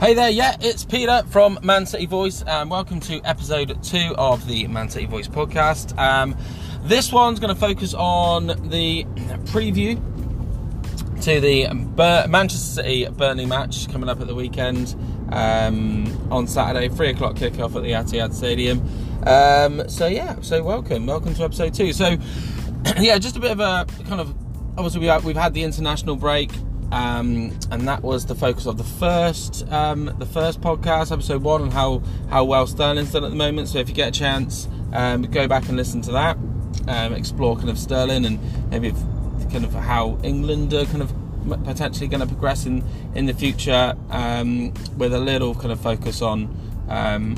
Hey there, yeah, it's Peter from Man City Voice, and welcome to episode two of the Man City Voice podcast. Um, this one's going to focus on the preview to the Bur- Manchester City Burnley match coming up at the weekend um, on Saturday, three o'clock kickoff at the Etihad Stadium. Um, so yeah, so welcome, welcome to episode two. So yeah, just a bit of a kind of obviously we we've had the international break. Um, and that was the focus of the first um, the first podcast, episode one, and how how well Sterling's done at the moment. So if you get a chance, um, go back and listen to that, um, explore kind of Sterling and maybe kind of how England are kind of potentially going to progress in in the future, um, with a little kind of focus on um,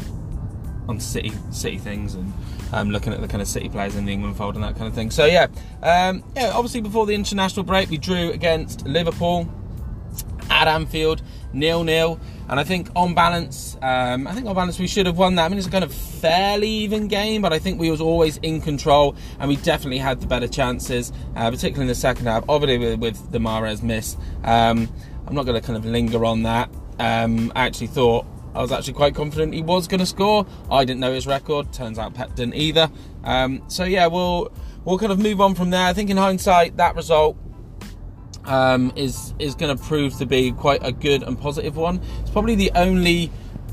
on city city things and um, looking at the kind of city players in the England fold and that kind of thing. So yeah, um, yeah. Obviously, before the international break, we drew against Liverpool at Anfield, nil nil. And I think on balance, um, I think on balance we should have won that. I mean, it's a kind of fairly even game, but I think we was always in control, and we definitely had the better chances, uh, particularly in the second half. Obviously, with, with the Mahrez miss, um, I'm not going to kind of linger on that. Um, I actually thought I was actually quite confident he was going to score. I didn't know his record. Turns out Pep didn't either. Um, so yeah, we'll we'll kind of move on from there. I think in hindsight, that result um, is is going to prove to be quite a good and positive one. It's probably the only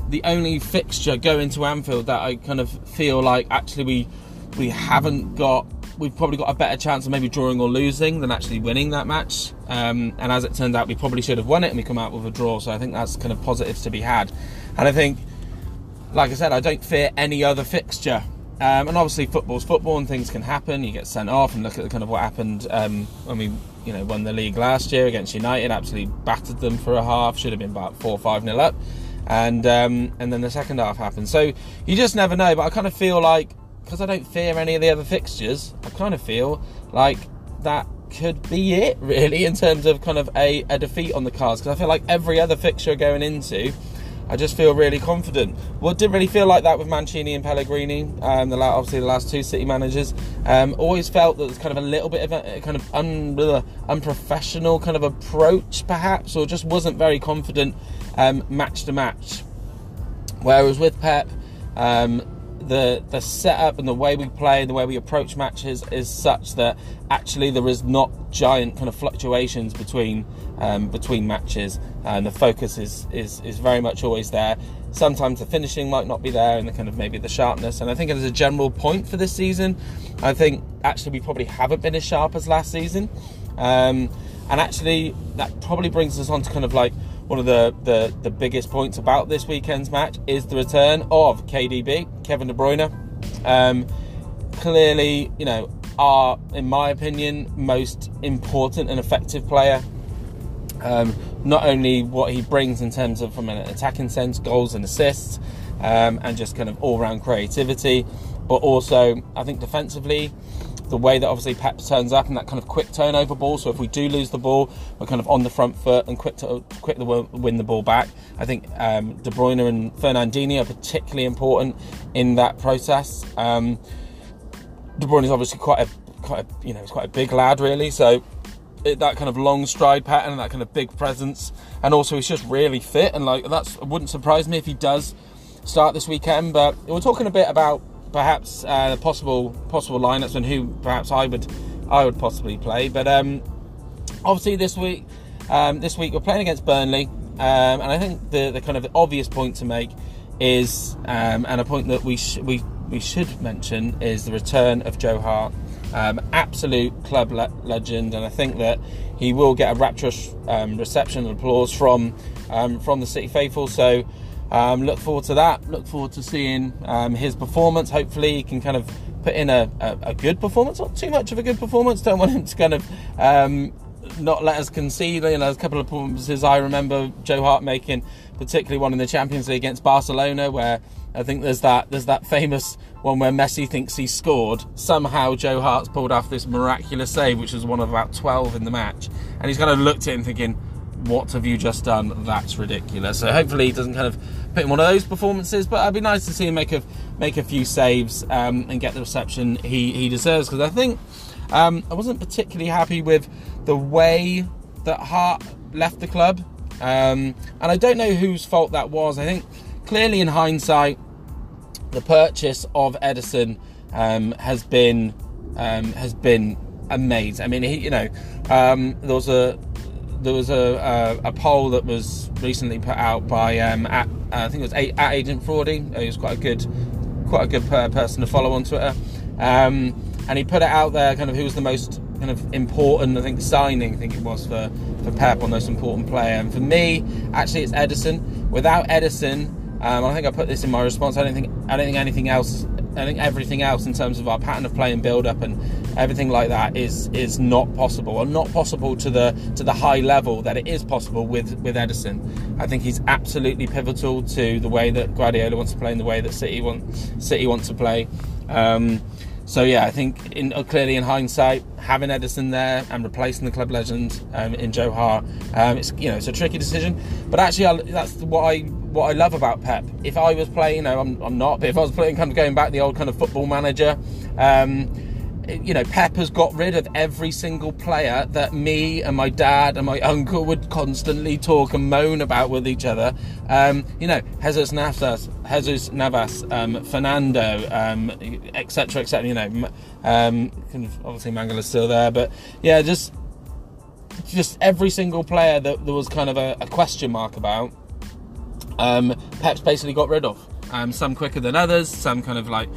the only fixture going to Anfield that I kind of feel like actually we we haven't got we've probably got a better chance of maybe drawing or losing than actually winning that match. Um, and as it turned out, we probably should have won it and we come out with a draw. So I think that's kind of positives to be had. And I think, like I said, I don't fear any other fixture. Um, and obviously, football's football, and things can happen. You get sent off, and look at the kind of what happened um, when we, you know, won the league last year against United. Absolutely battered them for a half. Should have been about four five nil up, and um, and then the second half happened. So you just never know. But I kind of feel like because I don't fear any of the other fixtures, I kind of feel like that could be it really in terms of kind of a, a defeat on the cards. Because I feel like every other fixture going into I just feel really confident. Well, didn't really feel like that with Mancini and Pellegrini. Um, the obviously the last two City managers. Um, always felt that there's kind of a little bit of a, kind of un, uh, unprofessional kind of approach, perhaps, or just wasn't very confident um, match to match. Whereas with Pep, um, the the setup and the way we play, and the way we approach matches is such that actually there is not giant kind of fluctuations between um, between matches, and the focus is is is very much always there. Sometimes the finishing might not be there, and the kind of maybe the sharpness. And I think as a general point for this season, I think actually we probably haven't been as sharp as last season, um, and actually that probably brings us on to kind of like one of the, the, the biggest points about this weekend's match is the return of KDB, Kevin De Bruyne. Um, clearly, you know, our, in my opinion, most important and effective player. Um, not only what he brings in terms of from an attacking sense, goals and assists, um, and just kind of all round creativity, but also I think defensively, the way that obviously Pep turns up and that kind of quick turnover ball. So if we do lose the ball, we're kind of on the front foot and quick to quick to win the ball back. I think um, De Bruyne and Fernandinho are particularly important in that process. Um, De Bruyne is obviously quite a quite a, you know he's quite a big lad really, so. It, that kind of long stride pattern and that kind of big presence, and also he's just really fit, and like that's wouldn't surprise me if he does start this weekend. But we're talking a bit about perhaps uh, possible possible lineups and who perhaps I would I would possibly play. But um, obviously this week um, this week we're playing against Burnley, um, and I think the the kind of obvious point to make is um, and a point that we sh- we we should mention is the return of Joe Hart. Um, absolute club le- legend, and I think that he will get a rapturous um, reception and applause from from the City faithful. So um, look forward to that. Look forward to seeing um, his performance. Hopefully, he can kind of put in a, a, a, good performance, not too much of a good performance. Don't want him to kind of um, not let us concede. You know, a couple of performances I remember Joe Hart making, particularly one in the Champions League against Barcelona, where I think there's that there's that famous one where Messi thinks he scored. Somehow Joe Hart's pulled off this miraculous save, which was one of about 12 in the match, and he's kind of looked at him thinking what have you just done? That's ridiculous. So hopefully he doesn't kind of put in one of those performances, but it'd be nice to see him make a make a few saves um, and get the reception he, he deserves. Because I think um, I wasn't particularly happy with the way that Hart left the club. Um, and I don't know whose fault that was. I think clearly in hindsight, the purchase of Ederson um, has been um, has been amazing. I mean, he, you know, um, there was a there was a, a, a, poll that was recently put out by um, at, I think it was at Agent Fraudy. He was quite a good quite a good person to follow on Twitter, um, and he put it out there, kind of who was the most kind of important, I think, signing. I think it was for for Pep, on most important player. And for me, actually, it's Ederson. Without Ederson. um, I think I put this in my response. I don't think I don't think anything else. I think everything else in terms of our pattern of play and build up and everything like that is is not possible, or not possible to the to the high level that it is possible with with Ederson. I think he's absolutely pivotal to the way that Guardiola wants to play and the way that City want City wants to play. Um, so yeah, I think in, uh, clearly in hindsight, having Ederson there and replacing the club legend um, in Joe Hart, um, it's you know it's a tricky decision. But actually, I, that's what I what I love about Pep. If I was playing, you know, I'm, I'm not, but if I was playing, kind of going back the old kind of football manager. Um, you know, Pep has got rid of every single player that me and my dad and my uncle would constantly talk and moan about with each other. Um, you know, Jesus Navas, Jesus Navas, um, Fernando, etc., um, etc. Et you know, um, obviously Mangala's still there, but yeah, just just every single player that there was kind of a, a question mark about. Um, Pep's basically got rid of. Um, some quicker than others, some kind of like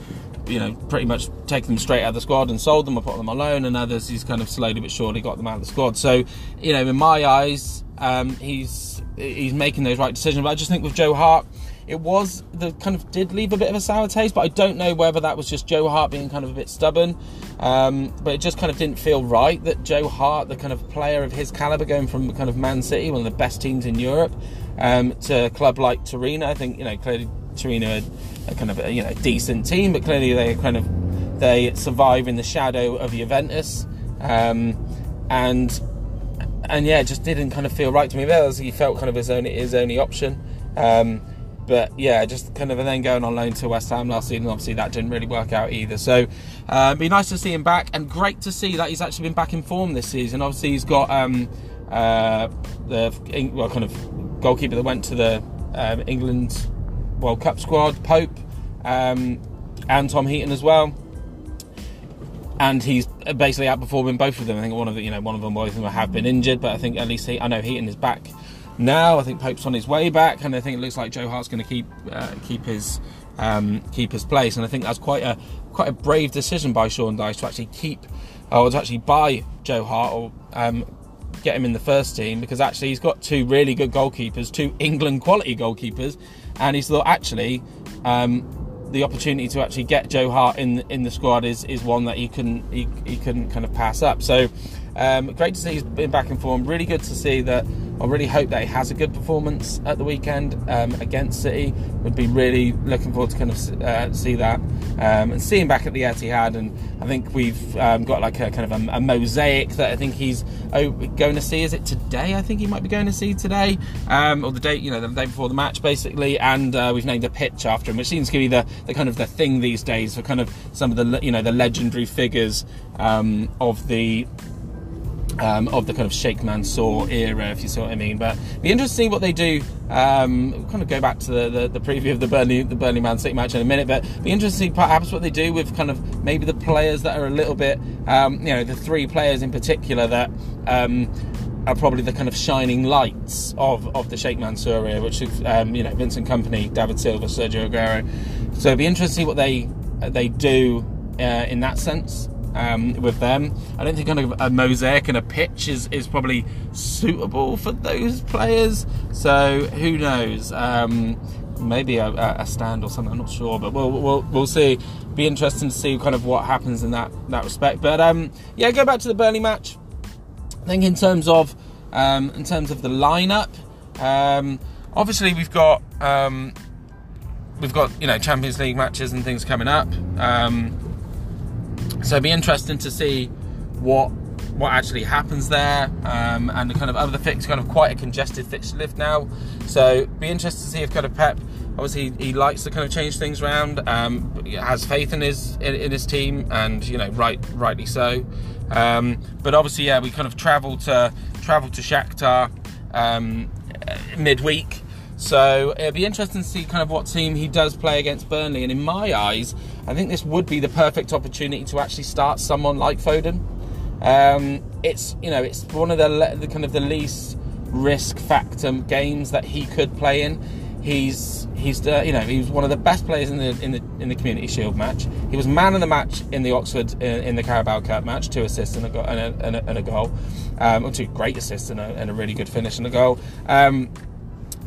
you know, pretty much take them straight out of the squad and sold them or put them on loan, and others he's kind of slowly but surely got them out of the squad. So, you know, in my eyes, um, he's he's making those right decisions. But I just think with Joe Hart, it was the kind of did leave a bit of a sour taste, but I don't know whether that was just Joe Hart being kind of a bit stubborn. Um, but it just kind of didn't feel right that Joe Hart, the kind of player of his caliber, going from kind of Man City, one of the best teams in Europe, um, to a club like Torino. I think you know clearly Torino a kind of a, you know decent team, but clearly they kind of they survive in the shadow of Juventus, um, and and yeah, it just didn't kind of feel right to me. There, he felt kind of his only his only option. Um, but yeah, just kind of and then going on loan to West Ham last season. Obviously, that didn't really work out either. So, uh, be nice to see him back, and great to see that he's actually been back in form this season. Obviously, he's got um, uh, the well, kind of goalkeeper that went to the um, England World Cup squad, Pope, um, and Tom Heaton as well. And he's basically outperforming both of them. I think one of the, you know one of them both of them have been injured, but I think at least he, I know Heaton is back now. I think Pope's on his way back, and I think it looks like Joe Hart's going to keep uh, keep his um, keep his place. And I think that's quite a quite a brave decision by Sean Dyche to actually keep or to actually buy Joe Hart or um, get him in the first team because actually he's got two really good goalkeepers, two England quality goalkeepers, and he's thought actually um, the opportunity to actually get Joe Hart in in the squad is is one that he couldn't he, he couldn't kind of pass up. So um, great to see he's been back in form. Really good to see that. I really hope that he has a good performance at the weekend um, against City. Would be really looking forward to kind of uh, see that um, and see him back at the Etihad. And I think we've um, got like a kind of a, a, mosaic that I think he's oh, going to see. Is it today? I think he might be going to see today, um, or the day you know the day before the match basically. And uh, we've named a pitch after him, which seems to be the, the kind of the thing these days for kind of some of the you know the legendary figures um, of the um, of the kind of Sheikh Mansour era, if you see what I mean. But be interesting to see what they do. Um, kind of go back to the, the, the, preview of the Burnley the Burnley Man City match in a minute, but be interesting to see perhaps what they do with kind of maybe the players that are a little bit, um, you know, the three players in particular that. Um, are probably the kind of shining lights of, of the Sheikh Mansour era, which is um, you know Vincent Kompany, David Silva, Sergio Aguero. So it'd be interesting to see what they they do uh, in that sense um, with them. I don't think kind of a mosaic and a pitch is, is probably suitable for those players. So who knows? Um, maybe a, a, stand or something. I'm not sure, but we'll we'll, we'll see. Be interesting to see kind of what happens in that that respect. But um, yeah, go back to the Burnley match. I think in terms of um, in terms of the lineup, um, obviously we've got um, we've got you know Champions League matches and things coming up. Um, so it'd be interesting to see what what actually happens there um, and the kind of other fix kind of quite a congested fixture lift now so be interested to see if kind of Pep obviously he, likes to kind of change things around um, has faith in his in, in, his team and you know right rightly so um, but obviously yeah we kind of travel to travel to Shakhtar um, midweek. So it'll be interesting to see kind of what team he does play against Burnley. And in my eyes, I think this would be the perfect opportunity to actually start someone like Foden. Um, it's you know it's one of the, the kind of the least risk factor games that he could play in. He's he's uh, you know he was one of the best players in the in the in the Community Shield match. He was man of the match in the Oxford in, in the Carabao Cup match, two assists and a, go- and a, and a, and a goal, um, two great assists and a, and a, really good finish and a goal. Um,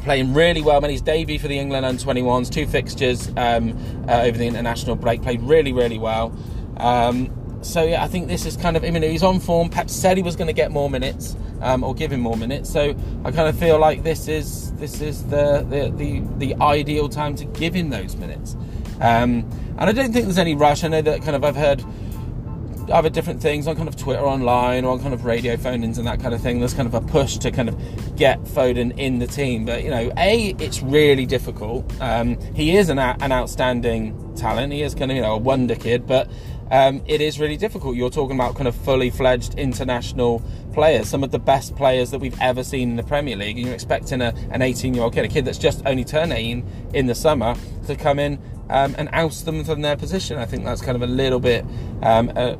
playing really well. Made his debut for the England under 21s, two fixtures um, uh, over the international break. Played really, really well. Um, so yeah, I think this is kind of. I mean, he's on form. Pep said he was going to get more minutes um, or give him more minutes. So I kind of feel like this is this is the the the, the ideal time to give him those minutes. Um, and I don't think there's any rush. I know that kind of I've heard other different things on kind of Twitter online or on kind of radio phone-ins and that kind of thing. There's kind of a push to kind of get Foden in the team, but you know, a it's really difficult. Um, he is an an outstanding talent. He is kind of you know a wonder kid, but um, it is really difficult. You're talking about kind of fully fledged international players, some of the best players that we've ever seen in the Premier League, and you're expecting a, an 18 year old kid, a kid that's just only turned 18 in the summer, to come in um, and oust them from their position. I think that's kind of a little bit, um, a,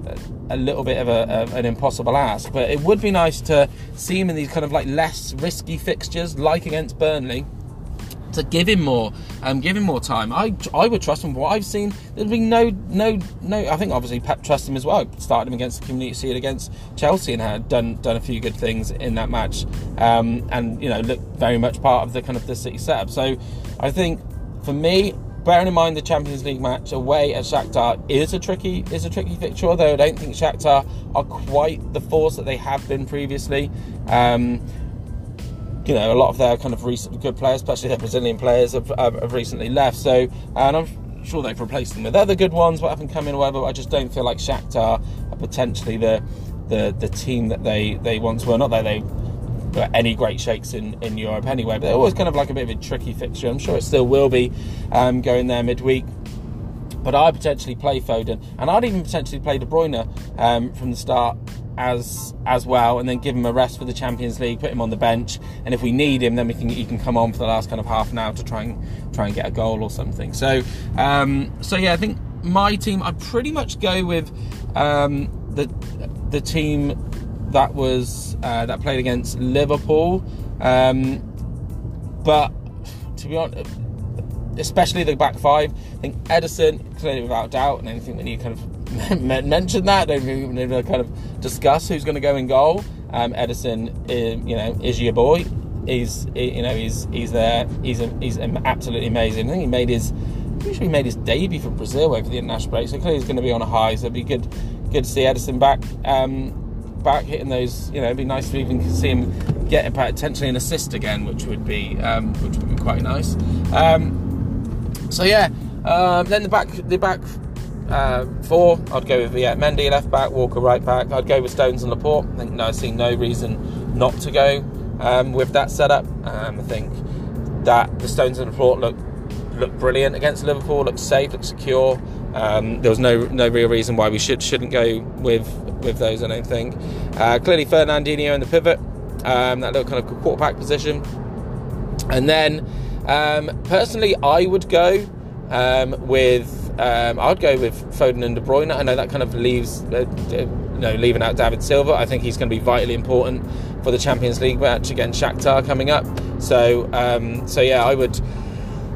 a, little bit of, a, of, an impossible ask. But it would be nice to see him in these kind of like less risky fixtures, like against Burnley, to give him more, um, give him more time. I, I would trust him. What I've seen, there's been no, no, no. I think obviously Pep trusts him as well. Started him against the Community Shield against Chelsea and had done done a few good things in that match, um, and you know looked very much part of the kind of the City setup. So I think for me, bearing in mind the Champions League match away at Shakhtar is a tricky is a tricky fixture. Although I don't think Shakhtar are quite the force that they have been previously. Um, you know, a lot of their kind of recent good players, especially their Brazilian players, have, have recently left. So, and I'm sure they've replaced them with other good ones, what haven't come in, whatever. I just don't feel like Shakhtar are potentially the the the team that they they once were. Not that they any great shakes in in Europe anyway, but they're always kind of like a bit of a tricky fixture. I'm sure it still will be um, going there midweek. But I potentially play Foden, and I'd even potentially play De Bruyne um, from the start as as well, and then give him a rest for the Champions League, put him on the bench, and if we need him, then we can he can come on for the last kind of half an hour to try and try and get a goal or something. So um, so yeah, I think my team I pretty much go with um, the the team that was uh, that played against Liverpool, um, but to be honest. Especially the back five, I think Ederson clearly without doubt, and anything when you kind of mention that. Don't even kind of discuss who's going to go in goal. Um, Ederson, is, you know, is your boy. He's, you know, he's he's there. He's a, he's absolutely amazing. I think he made his, he made his debut for Brazil over the international break. So clearly he's going to be on a high. So it'd be good, good to see Ederson back, um, back hitting those. You know, it'd be nice to even see him get potentially an assist again, which would be, um, which would be quite nice. Um, so yeah, um, then the back, the back uh, four, I'd go with yeah, Mendy left back, Walker right back. I'd go with Stones and Laporte. I think no, I see no reason not to go um, with that setup. Um, I think that the Stones and Laporte look look brilliant against Liverpool. Look safe, look secure. Um, there was no no real reason why we should shouldn't go with with those. I don't think. Uh, clearly, Fernandinho in the pivot, um, that little kind of quarterback position, and then um, personally, I would go um, with um, I'd go with Foden and De Bruyne. I know that kind of leaves, uh, you know, leaving out David Silva. I think he's going to be vitally important for the Champions League match against Shakhtar coming up. So, um, so yeah, I would.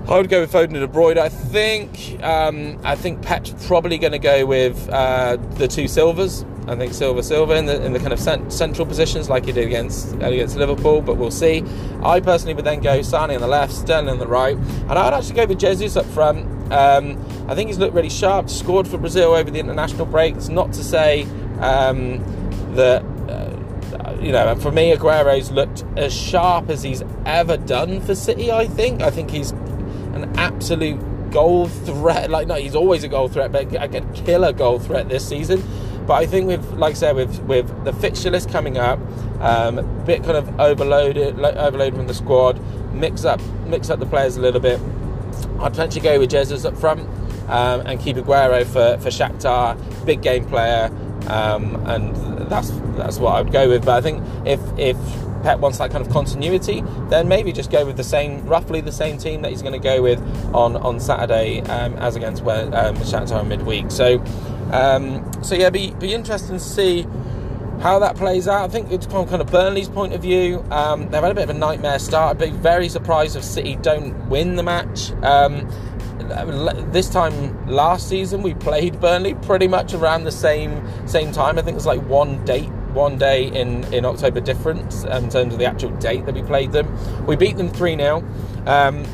I would go with Foden and De Bruyne. I think um, I think Pep's probably going to go with uh, the two Silvas. I think Silva Silva in the in the kind of cent- central positions like he did against against Liverpool, but we'll see. I personally would then go Sane on the left, Sterling on the right, and I'd actually go with Jesus up front. Um, I think he's looked really sharp. Scored for Brazil over the international break. It's not to say um, that uh, you know. For me, Aguero's looked as sharp as he's ever done for City. I think. I think he's absolute goal threat. Like no, he's always a goal threat, but I could kill a killer goal threat this season. But I think with, like I said, with with the fixture list coming up, um, a bit kind of overloaded, overloaded from the squad. Mix up, mix up the players a little bit. I'd potentially go with Jesus up front um, and keep Aguero for, for Shakhtar, big game player, um, and that's that's what I would go with. But I think if if Pep wants that kind of continuity, then maybe just go with the same, roughly the same team that he's going to go with on on Saturday um, as against um, Shakhtar midweek. So, um, so yeah, be be interesting to see how that plays out. I think it's from kind of Burnley's point of view. Um, they've had a bit of a nightmare start. I'd be very surprised if City don't win the match. Um, this time last season, we played Burnley pretty much around the same same time. I think it was like one date, one day in in October difference in terms of the actual date that we played them. We beat them three 0 um,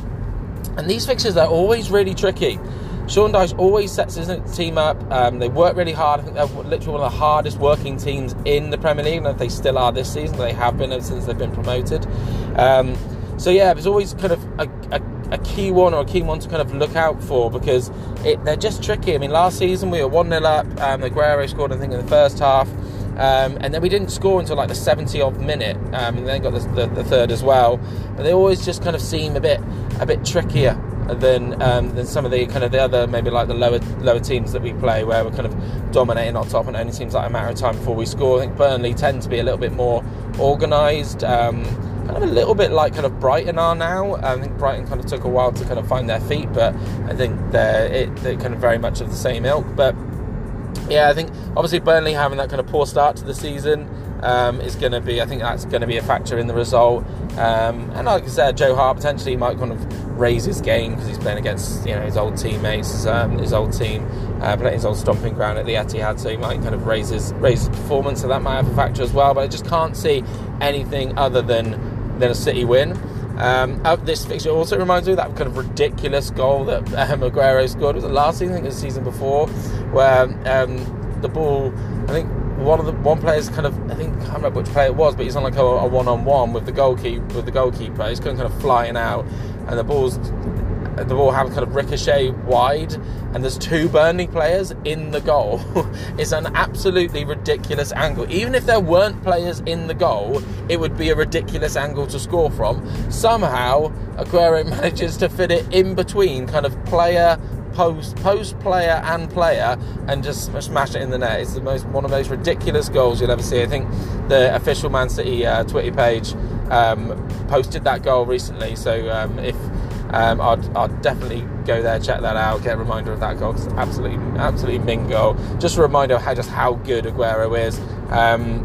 and these fixtures are always really tricky. Sean Dyche always sets his team up. Um, they work really hard. I think they're literally one of the hardest working teams in the Premier League, and they still are this season, they have been since they've been promoted. Um, so yeah, there's always kind of a, a, a, key one or a key one to kind of look out for because it, they're just tricky. I mean, last season we were one 0 up. Um, the Aguero scored, I think, in the first half. Um, and then we didn't score until like the 70 odd minute, um, and then got the, the, the, third as well. But they always just kind of seem a bit a bit trickier than um, than some of the kind of the other maybe like the lower lower teams that we play where we're kind of dominating on top and it only seems like a matter of time before we score. I think Burnley tend to be a little bit more organised. Um, kind of a little bit like kind of Brighton are now. I think Brighton kind of took a while to kind of find their feet, but I think they're it, they're kind of very much of the same ilk. But yeah, I think obviously Burnley having that kind of poor start to the season um, is going to be, I think that's going to be a factor in the result. Um, and like I said, Joe Hart potentially might kind of raise his game because he's playing against you know his old teammates, um, his old team, uh, playing his old stomping ground at the Etihad, so he might kind of raise his raise his performance. So that might have a factor as well. But I just can't see anything other than than a City win. Um, this fixture also reminds me of that kind of ridiculous goal that um, Aguero scored. It was the last season, I think the season before, where um, the ball, I think one of the one player's kind of I think I can't remember which player it was, but he's on like a one on one with the goalkeeper with the goalkeeper. He's kind of flying out, and the ball's the ball has kind of ricochet wide, and there's two Burnley players in the goal. it's an absolutely ridiculous angle. Even if there weren't players in the goal, it would be a ridiculous angle to score from. Somehow, Aguero manages to fit it in between kind of player post, post player and player, and just smash it in the net. It's the most one of the most ridiculous goals you'll ever see. I think the official Man City uh, Twitter page um, posted that goal recently. So um, if um, I'd, I'd, definitely go there, check that out, get a reminder of that goal. It's absolutely, absolutely min goal. Just a reminder of how just how good Aguero is. Um,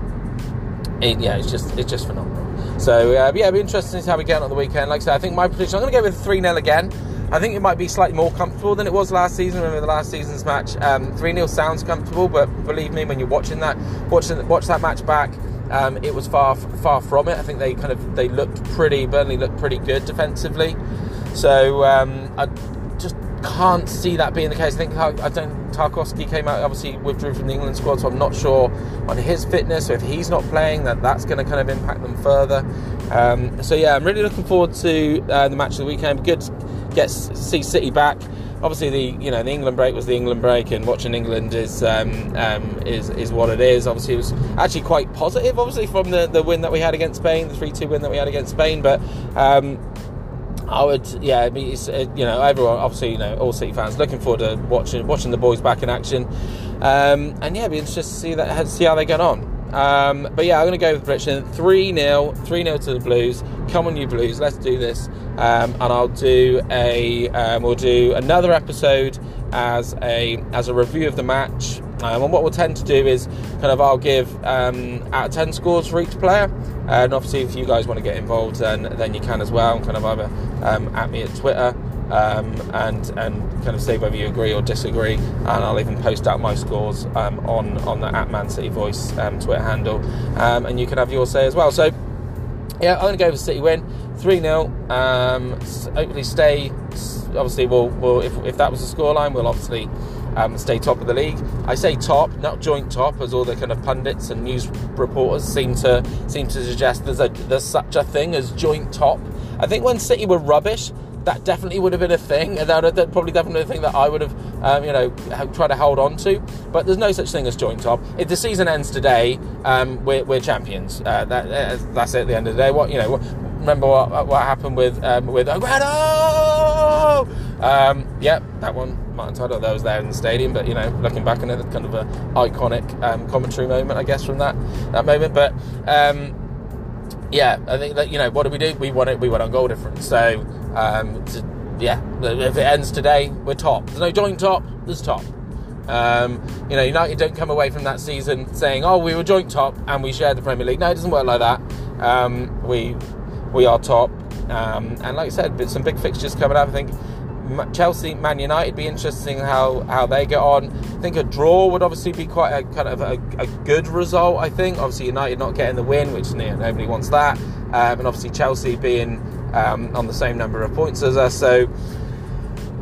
it, yeah, it's just it's just phenomenal. So uh, yeah, it'll be interesting to see how we get on the weekend. Like I said, I think my prediction. I'm going to go with three 0 again. I think it might be slightly more comfortable than it was last season. Remember the last season's match, um, three um, 0 sounds comfortable, but believe me, when you're watching that, watching watch that match back, um, it was far far from it. I think they kind of they looked pretty. Burnley looked pretty good defensively, so um, I just can't see that being the case. I think I don't. Tarkowski came out obviously withdrew from the England squad, so I'm not sure on his fitness. So if he's not playing, that that's going to kind of impact them further. Um, so yeah, I'm really looking forward to uh, the match of the weekend. Good get see City back. Obviously, the you know the England break was the England break, and watching England is um, um, is is what it is. Obviously, it was actually quite positive. Obviously, from the, the win that we had against Spain, the three two win that we had against Spain, but. I would, yeah, it's, uh, you know, everyone, obviously, you know, all City fans looking forward to watching watching the boys back in action, um, and yeah, it'd be interesting to see that see how they get on. Um, but yeah, I'm going to go with prediction 3 0, 3 0 to the Blues. Come on, you Blues, let's do this. Um, and I'll do a, um, we'll do another episode as a as a review of the match. Um, and what we'll tend to do is kind of I'll give um, out of 10 scores for each player. And obviously, if you guys want to get involved, then, then you can as well. And Kind of either um, at me at Twitter um, and and kind of say whether you agree or disagree. And I'll even post out my scores um, on on the at Man City Voice um, Twitter handle, um, and you can have your say as well. So yeah, I'm going to go for City win, three 0 um, Hopefully, stay. Obviously, we'll, we'll if, if that was the scoreline, we'll obviously. Um, stay top of the league. I say top, not joint top, as all the kind of pundits and news reporters seem to seem to suggest. There's a there's such a thing as joint top. I think when City were rubbish, that definitely would have been a thing, that would probably definitely a thing that I would have, um, you know, try to hold on to. But there's no such thing as joint top. If the season ends today, um, we're, we're, champions. Uh, that, uh, that's it. At the end of the day, what you know, remember what, what happened with um, with Aguero? Um, yeah, that one. Martin Tyler, that was there in the stadium, but you know, looking back on it, kind of an iconic um, commentary moment, I guess, from that that moment. But um, yeah, I think that you know what do we do? We won it. We won on goal difference. So um, to, yeah, if it ends today, we're top. There's no joint top. There's top. Um, you know, United don't come away from that season saying, "Oh, we were joint top and we shared the Premier League." No, it doesn't work like that. Um, we we are top, um, and like I said, some big fixtures coming up. I think Chelsea, Man United, be interesting how how they get on. I think a draw would obviously be quite a kind of a, a good result. I think obviously United not getting the win, which nobody wants that, um, and obviously Chelsea being um, on the same number of points as us, so.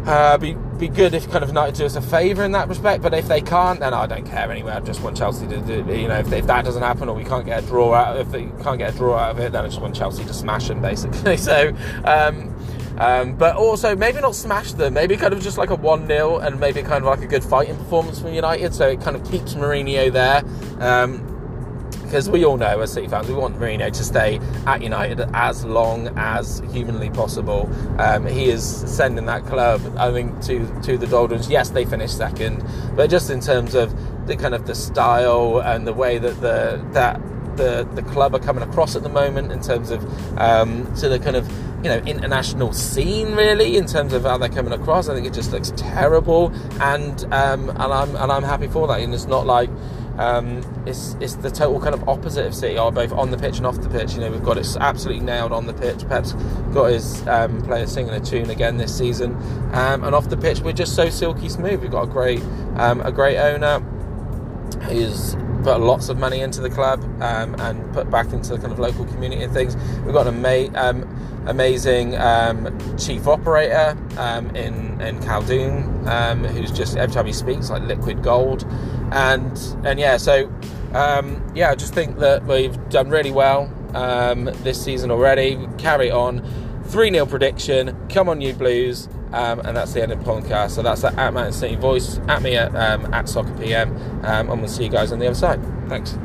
Uh, be be good if kind of United do us a favour in that respect. But if they can't, then I don't care anyway. I just want Chelsea to do. You know, if, if that doesn't happen or we can't get a draw out, if they can't get a draw out of it, then I just want Chelsea to smash them basically. So. Um, um, but also, maybe not smash them, maybe kind of just like a 1 0 and maybe kind of like a good fighting performance from United. So it kind of keeps Mourinho there. Um, because we all know as City fans, we want Mourinho to stay at United as long as humanly possible. Um, he is sending that club, I think, to to the doldrums. Yes, they finished second, but just in terms of the kind of the style and the way that the that the the club are coming across at the moment in terms of um, to the kind of you know international scene really in terms of how they're coming across. I think it just looks terrible, and um, and I'm and I'm happy for that. And it's not like um, it's it's the total kind of opposite of City are both on the pitch and off the pitch. You know, we've got it absolutely nailed on the pitch. Pep's got his um, players singing a tune again this season, um, and off the pitch we're just so silky smooth. We've got a great um, a great owner who's put lots of money into the club um, and put back into the kind of local community and things. We've got a mate um, amazing um, chief operator um, in in Khaldoon um, who's just every time he speaks like liquid gold, and and yeah, so um, yeah, I just think that we've done really well this season already. Carry on. 3 0 prediction. Come on, you Blues. Um, and that's the end of the podcast. So that's at Man City Voice, at me at, um, at Soccer PM, um, and we'll see you guys on the other side. Thanks.